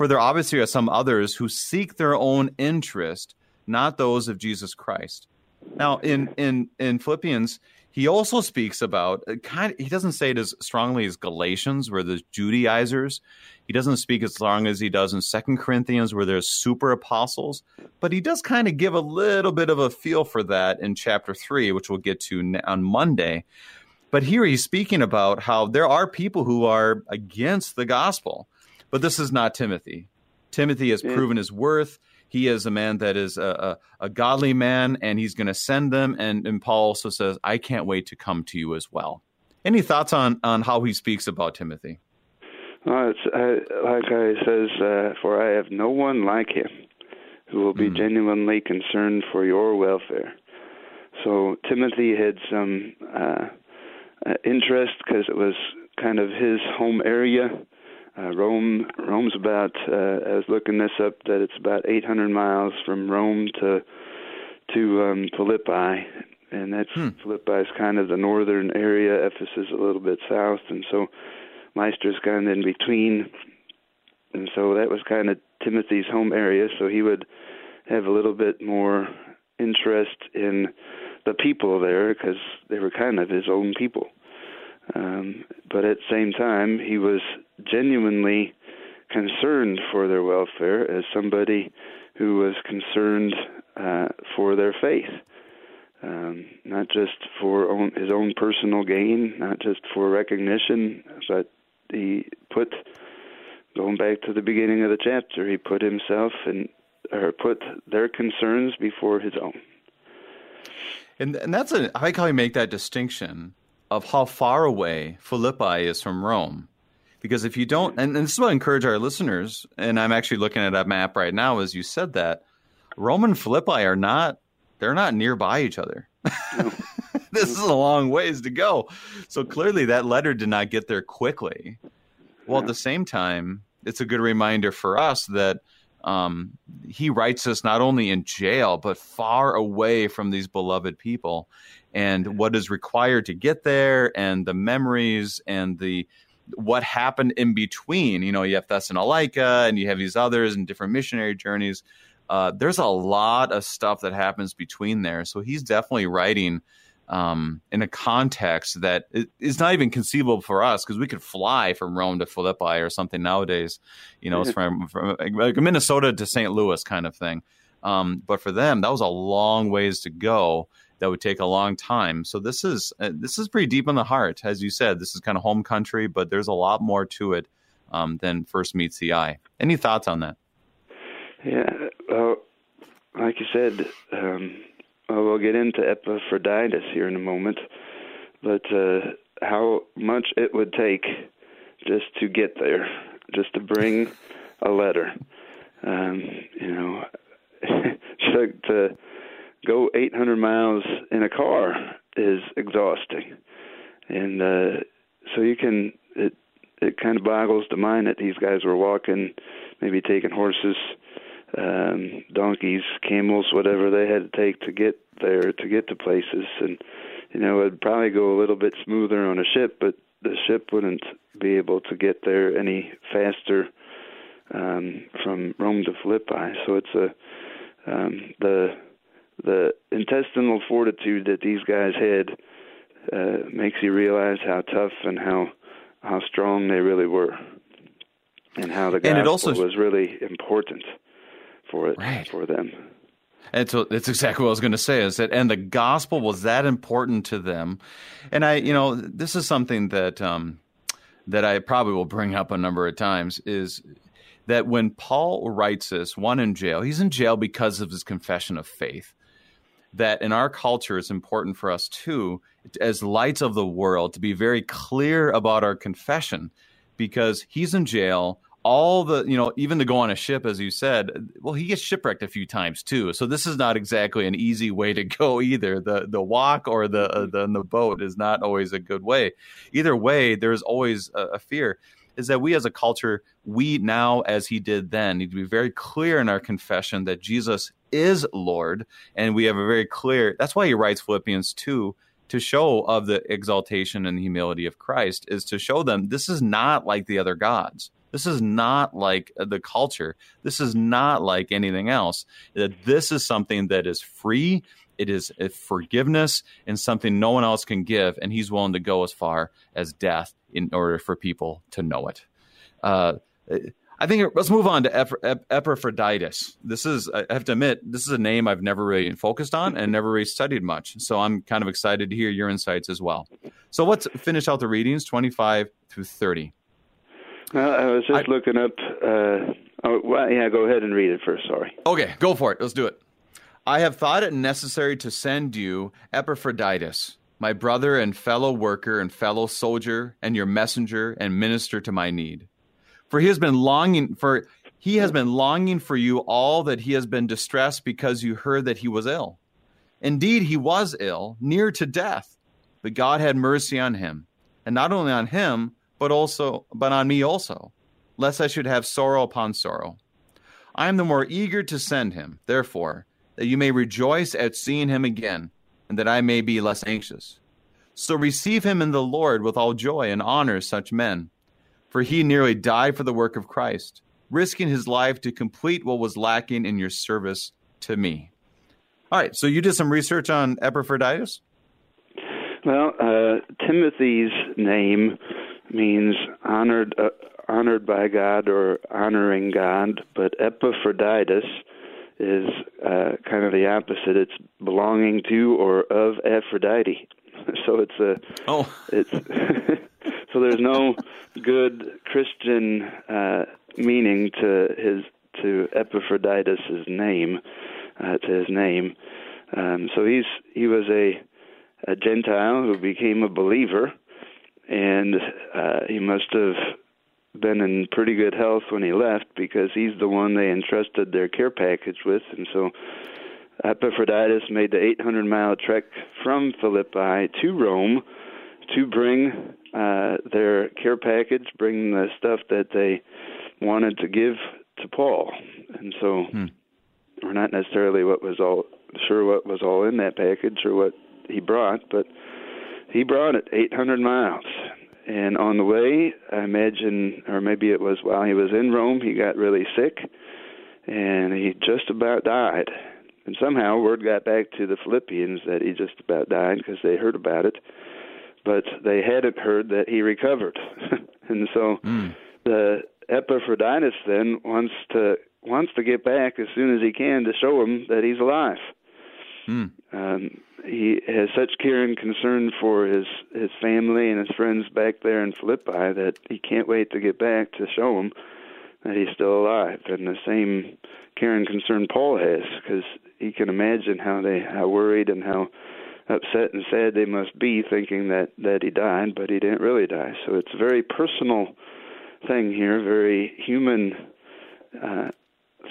for there obviously are some others who seek their own interest, not those of Jesus Christ. Now, in in in Philippians, he also speaks about uh, kind. Of, he doesn't say it as strongly as Galatians, where there's Judaizers. He doesn't speak as long as he does in Second Corinthians, where there's super apostles. But he does kind of give a little bit of a feel for that in chapter three, which we'll get to on Monday. But here he's speaking about how there are people who are against the gospel but this is not Timothy. Timothy has proven his worth. He is a man that is a, a, a godly man, and he's going to send them. And, and Paul also says, I can't wait to come to you as well. Any thoughts on, on how he speaks about Timothy? Well, it's, uh, like I says, uh, for I have no one like him who will be mm. genuinely concerned for your welfare. So Timothy had some uh, uh interest because it was kind of his home area uh, Rome Rome's about uh, I was looking this up that it's about 800 miles from Rome to to um, Philippi, and that's hmm. Philippi is kind of the northern area. Ephesus a little bit south, and so Lystra's kind of in between, and so that was kind of Timothy's home area. So he would have a little bit more interest in the people there because they were kind of his own people. Um, but at the same time, he was genuinely concerned for their welfare as somebody who was concerned uh, for their faith, um, not just for own, his own personal gain, not just for recognition, but he put, going back to the beginning of the chapter, he put himself and or put their concerns before his own. And and that's a I like how you make that distinction of how far away Philippi is from Rome. Because if you don't, and, and this is what I encourage our listeners, and I'm actually looking at a map right now as you said that, Rome and Philippi are not, they're not nearby each other. (laughs) this is a long ways to go. So clearly that letter did not get there quickly. Well, at the same time, it's a good reminder for us that um, he writes us not only in jail, but far away from these beloved people and what is required to get there and the memories and the what happened in between. You know, you have Thessalonica and you have these others and different missionary journeys. Uh, there's a lot of stuff that happens between there. So he's definitely writing um, in a context that is not even conceivable for us because we could fly from Rome to Philippi or something nowadays. You know, it's from, from like Minnesota to St. Louis kind of thing. Um, but for them, that was a long ways to go that would take a long time. So this is uh, this is pretty deep in the heart, as you said. This is kind of home country, but there's a lot more to it um, than first meets the eye. Any thoughts on that? Yeah, well, like you said, um, well, we'll get into Epaphroditus here in a moment, but uh, how much it would take just to get there, just to bring (laughs) a letter. Um, you know, (laughs) to, to go 800 miles in a car is exhausting, and uh, so you can it it kind of boggles the mind that these guys were walking, maybe taking horses, um, donkeys, camels, whatever they had to take to get there to get to places, and you know it'd probably go a little bit smoother on a ship, but the ship wouldn't be able to get there any faster um, from Rome to Philippi. So it's a um, the the intestinal fortitude that these guys had uh, makes you realize how tough and how how strong they really were, and how the gospel also, was really important for it right. for them. And so that's exactly what I was going to say is that, and the gospel was that important to them. And I, you know, this is something that, um, that I probably will bring up a number of times is that when Paul writes this, one in jail, he's in jail because of his confession of faith. That in our culture, it's important for us too, as lights of the world, to be very clear about our confession. Because he's in jail all the you know even to go on a ship as you said well he gets shipwrecked a few times too. So this is not exactly an easy way to (laughs) go either. The the walk or the uh, the, the boat is not always a good way. Either way there's always a, a fear. Is that we as a culture we now as he did then need to be very clear in our confession that jesus is lord and we have a very clear that's why he writes philippians 2 to show of the exaltation and humility of christ is to show them this is not like the other gods this is not like the culture. This is not like anything else. That this is something that is free. It is forgiveness and something no one else can give, and he's willing to go as far as death in order for people to know it. Uh, I think let's move on to Epaphroditus. This is, I have to admit, this is a name I've never really focused on and never really studied much. So I'm kind of excited to hear your insights as well. So let's finish out the readings 25 through 30. Well, I was just I, looking up. Uh, oh, well, yeah, go ahead and read it first. Sorry. Okay, go for it. Let's do it. I have thought it necessary to send you Epaphroditus, my brother and fellow worker and fellow soldier, and your messenger and minister to my need. For he has been longing for he has been longing for you all that he has been distressed because you heard that he was ill. Indeed, he was ill, near to death, but God had mercy on him, and not only on him but also but on me also, lest I should have sorrow upon sorrow. I am the more eager to send him, therefore, that you may rejoice at seeing him again, and that I may be less anxious. So receive him in the Lord with all joy and honor such men, for he nearly died for the work of Christ, risking his life to complete what was lacking in your service to me. All right, so you did some research on Epaphroditus? Well, uh, Timothy's name means honored uh, honored by God or honoring God, but Epaphroditus is uh, kind of the opposite. It's belonging to or of Aphrodite. (laughs) So it's a oh it's (laughs) so there's no good Christian uh, meaning to his to Epaphroditus's name uh, to his name. Um, so he's he was a a Gentile who became a believer and uh, he must have been in pretty good health when he left because he's the one they entrusted their care package with, and so Epaphroditus made the 800 mile trek from Philippi to Rome to bring uh, their care package, bring the stuff that they wanted to give to Paul, and so hmm. we're not necessarily what was all sure what was all in that package or what he brought, but he brought it 800 miles. And on the way, I imagine, or maybe it was while he was in Rome, he got really sick and he just about died. And somehow word got back to the Philippians that he just about died because they heard about it, but they hadn't heard that he recovered. (laughs) and so mm. the Epaphroditus then wants to wants to get back as soon as he can to show him that he's alive. Mm. Um, he has such care and concern for his his family and his friends back there in Philippi that he can't wait to get back to show them that he's still alive. And the same care and concern Paul has, because he can imagine how they how worried and how upset and sad they must be, thinking that that he died, but he didn't really die. So it's a very personal thing here, very human uh,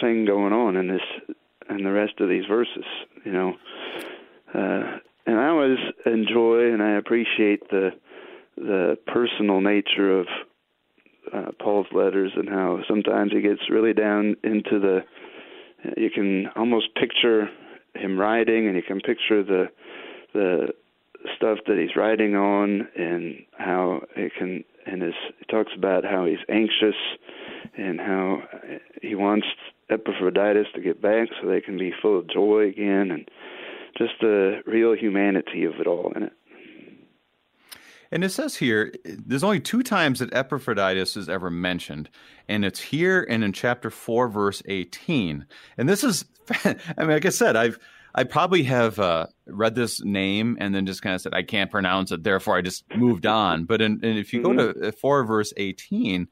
thing going on in this and the rest of these verses. You know, uh, and I always enjoy and I appreciate the the personal nature of uh, Paul's letters and how sometimes he gets really down into the. You can almost picture him writing, and you can picture the the stuff that he's writing on, and how it can. And his, he talks about how he's anxious, and how he wants Epaphroditus to get back so they can be full of joy again, and just the real humanity of it all in it. And it says here, there's only two times that Epaphroditus is ever mentioned, and it's here and in chapter four, verse eighteen. And this is, (laughs) I mean, like I said, I've I probably have uh, read this name and then just kind of said I can't pronounce it, therefore I just moved on. But in, and if you go to mm-hmm. four, verse eighteen,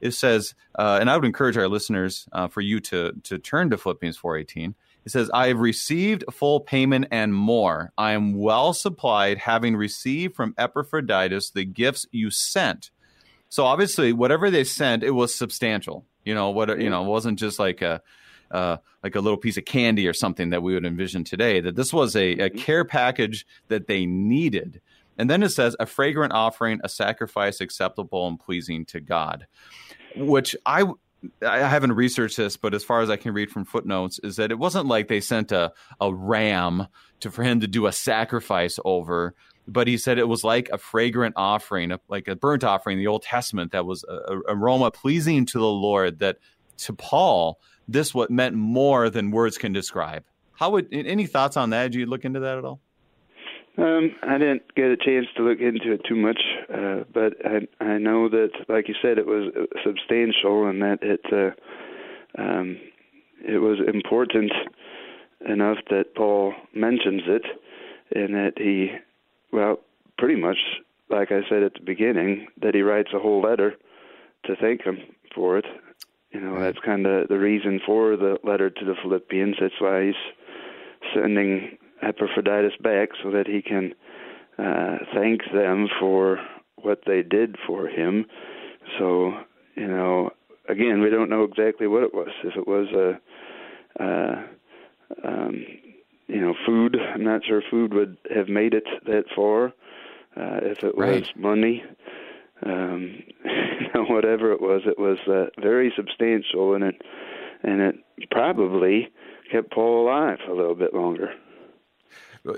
it says, uh, and I would encourage our listeners uh, for you to to turn to Philippians four eighteen. It says, I have received full payment and more. I am well supplied, having received from Epaphroditus the gifts you sent. So obviously, whatever they sent, it was substantial. You know what? You know, it wasn't just like a uh, like a little piece of candy or something that we would envision today. That this was a, a care package that they needed. And then it says, a fragrant offering, a sacrifice acceptable and pleasing to God, which I I haven't researched this, but as far as I can read from footnotes, is that it wasn't like they sent a, a ram to for him to do a sacrifice over, but he said it was like a fragrant offering, like a burnt offering in the Old Testament that was a, a aroma pleasing to the Lord. That to Paul, this what meant more than words can describe. How would any thoughts on that? Did you look into that at all? Um, I didn't get a chance to look into it too much, uh, but I I know that, like you said, it was substantial and that it uh, um, it was important enough that Paul mentions it, and that he, well, pretty much, like I said at the beginning, that he writes a whole letter to thank him for it. You know, that's kind of the reason for the letter to the Philippians. That's why he's sending Epaphroditus back so that he can uh, thank them for what they did for him. So, you know, again, we don't know exactly what it was. If it was a, uh, um, you know, food, I'm not sure food would have made it that far. Uh, if it was right. money, um, (laughs) whatever it was, it was uh, very substantial, and it and it probably kept Paul alive a little bit longer.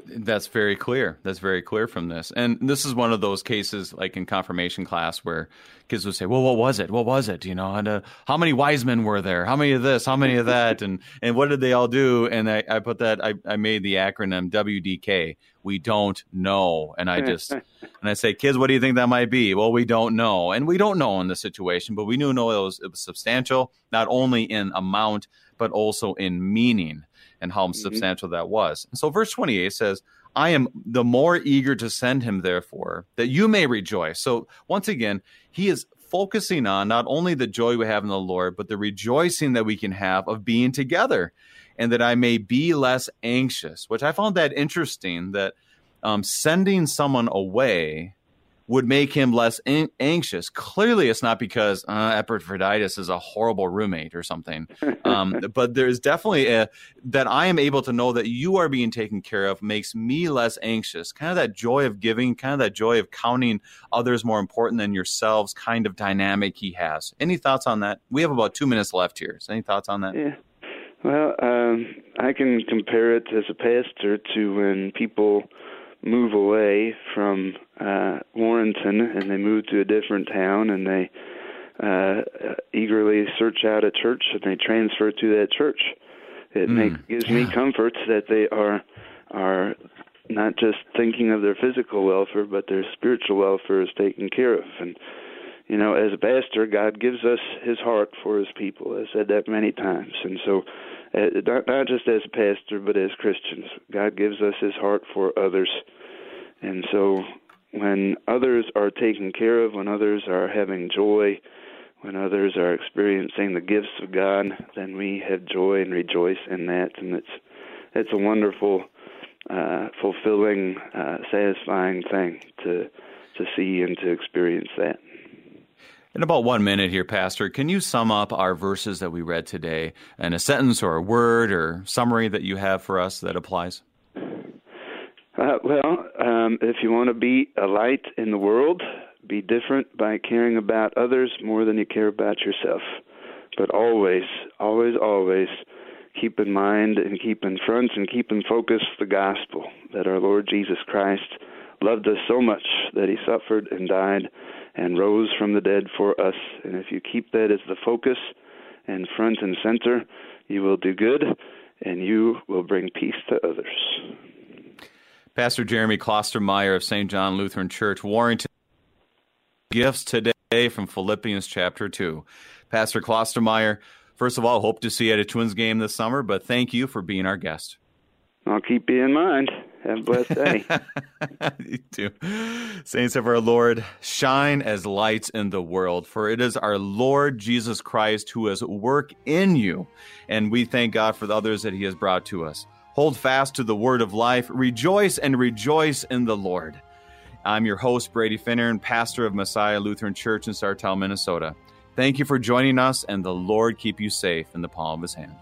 That's very clear. That's very clear from this. And this is one of those cases, like in confirmation class, where kids would say, "Well, what was it? What was it? You know, and uh, how many wise men were there? How many of this? How many of that? And and what did they all do?" And I, I put that. I, I made the acronym WDK. We don't know. And I just and I say, kids, what do you think that might be? Well, we don't know, and we don't know in this situation, but we do know it was, it was substantial, not only in amount but also in meaning and how mm-hmm. substantial that was. And so verse 28 says, I am the more eager to send him, therefore, that you may rejoice. So once again, he is focusing on not only the joy we have in the Lord, but the rejoicing that we can have of being together, and that I may be less anxious, which I found that interesting that um, sending someone away would make him less an- anxious. Clearly, it's not because uh, Epaphroditus is a horrible roommate or something. Um, (laughs) but there's definitely a, that I am able to know that you are being taken care of makes me less anxious. Kind of that joy of giving, kind of that joy of counting others more important than yourselves kind of dynamic he has. Any thoughts on that? We have about two minutes left here. So any thoughts on that? Yeah. Well, um, I can compare it as a pastor to when people move away from uh, Warrenton and they move to a different town and they uh, eagerly search out a church and they transfer to that church. It mm, makes gives yeah. me comfort that they are are not just thinking of their physical welfare, but their spiritual welfare is taken care of. And you know, as a pastor, God gives us His heart for His people. I said that many times, and so uh, not, not just as a pastor, but as Christians. God gives us His heart for others, and so when others are taken care of, when others are having joy, when others are experiencing the gifts of God, then we have joy and rejoice in that, and it's it's a wonderful, uh, fulfilling, uh, satisfying thing to to see and to experience that. In about one minute here, Pastor, can you sum up our verses that we read today in a sentence or a word or summary that you have for us that applies? Uh, well, um, if you want to be a light in the world, be different by caring about others more than you care about yourself. But always, always, always keep in mind and keep in front and keep in focus the gospel that our Lord Jesus Christ loved us so much that he suffered and died and rose from the dead for us. And if you keep that as the focus and front and center, you will do good and you will bring peace to others. Pastor Jeremy Klostermeyer of St. John Lutheran Church, Warrington, gifts today from Philippians chapter 2. Pastor Klostermeyer, first of all, hope to see you at a Twins game this summer, but thank you for being our guest. I'll keep you in mind. Have a blessed day. you too. Saints of our Lord, shine as lights in the world, for it is our Lord Jesus Christ who has work in you, and we thank God for the others that he has brought to us. Hold fast to the word of life. Rejoice and rejoice in the Lord. I'm your host, Brady Finnern, pastor of Messiah Lutheran Church in Sartell, Minnesota. Thank you for joining us, and the Lord keep you safe in the palm of his hand.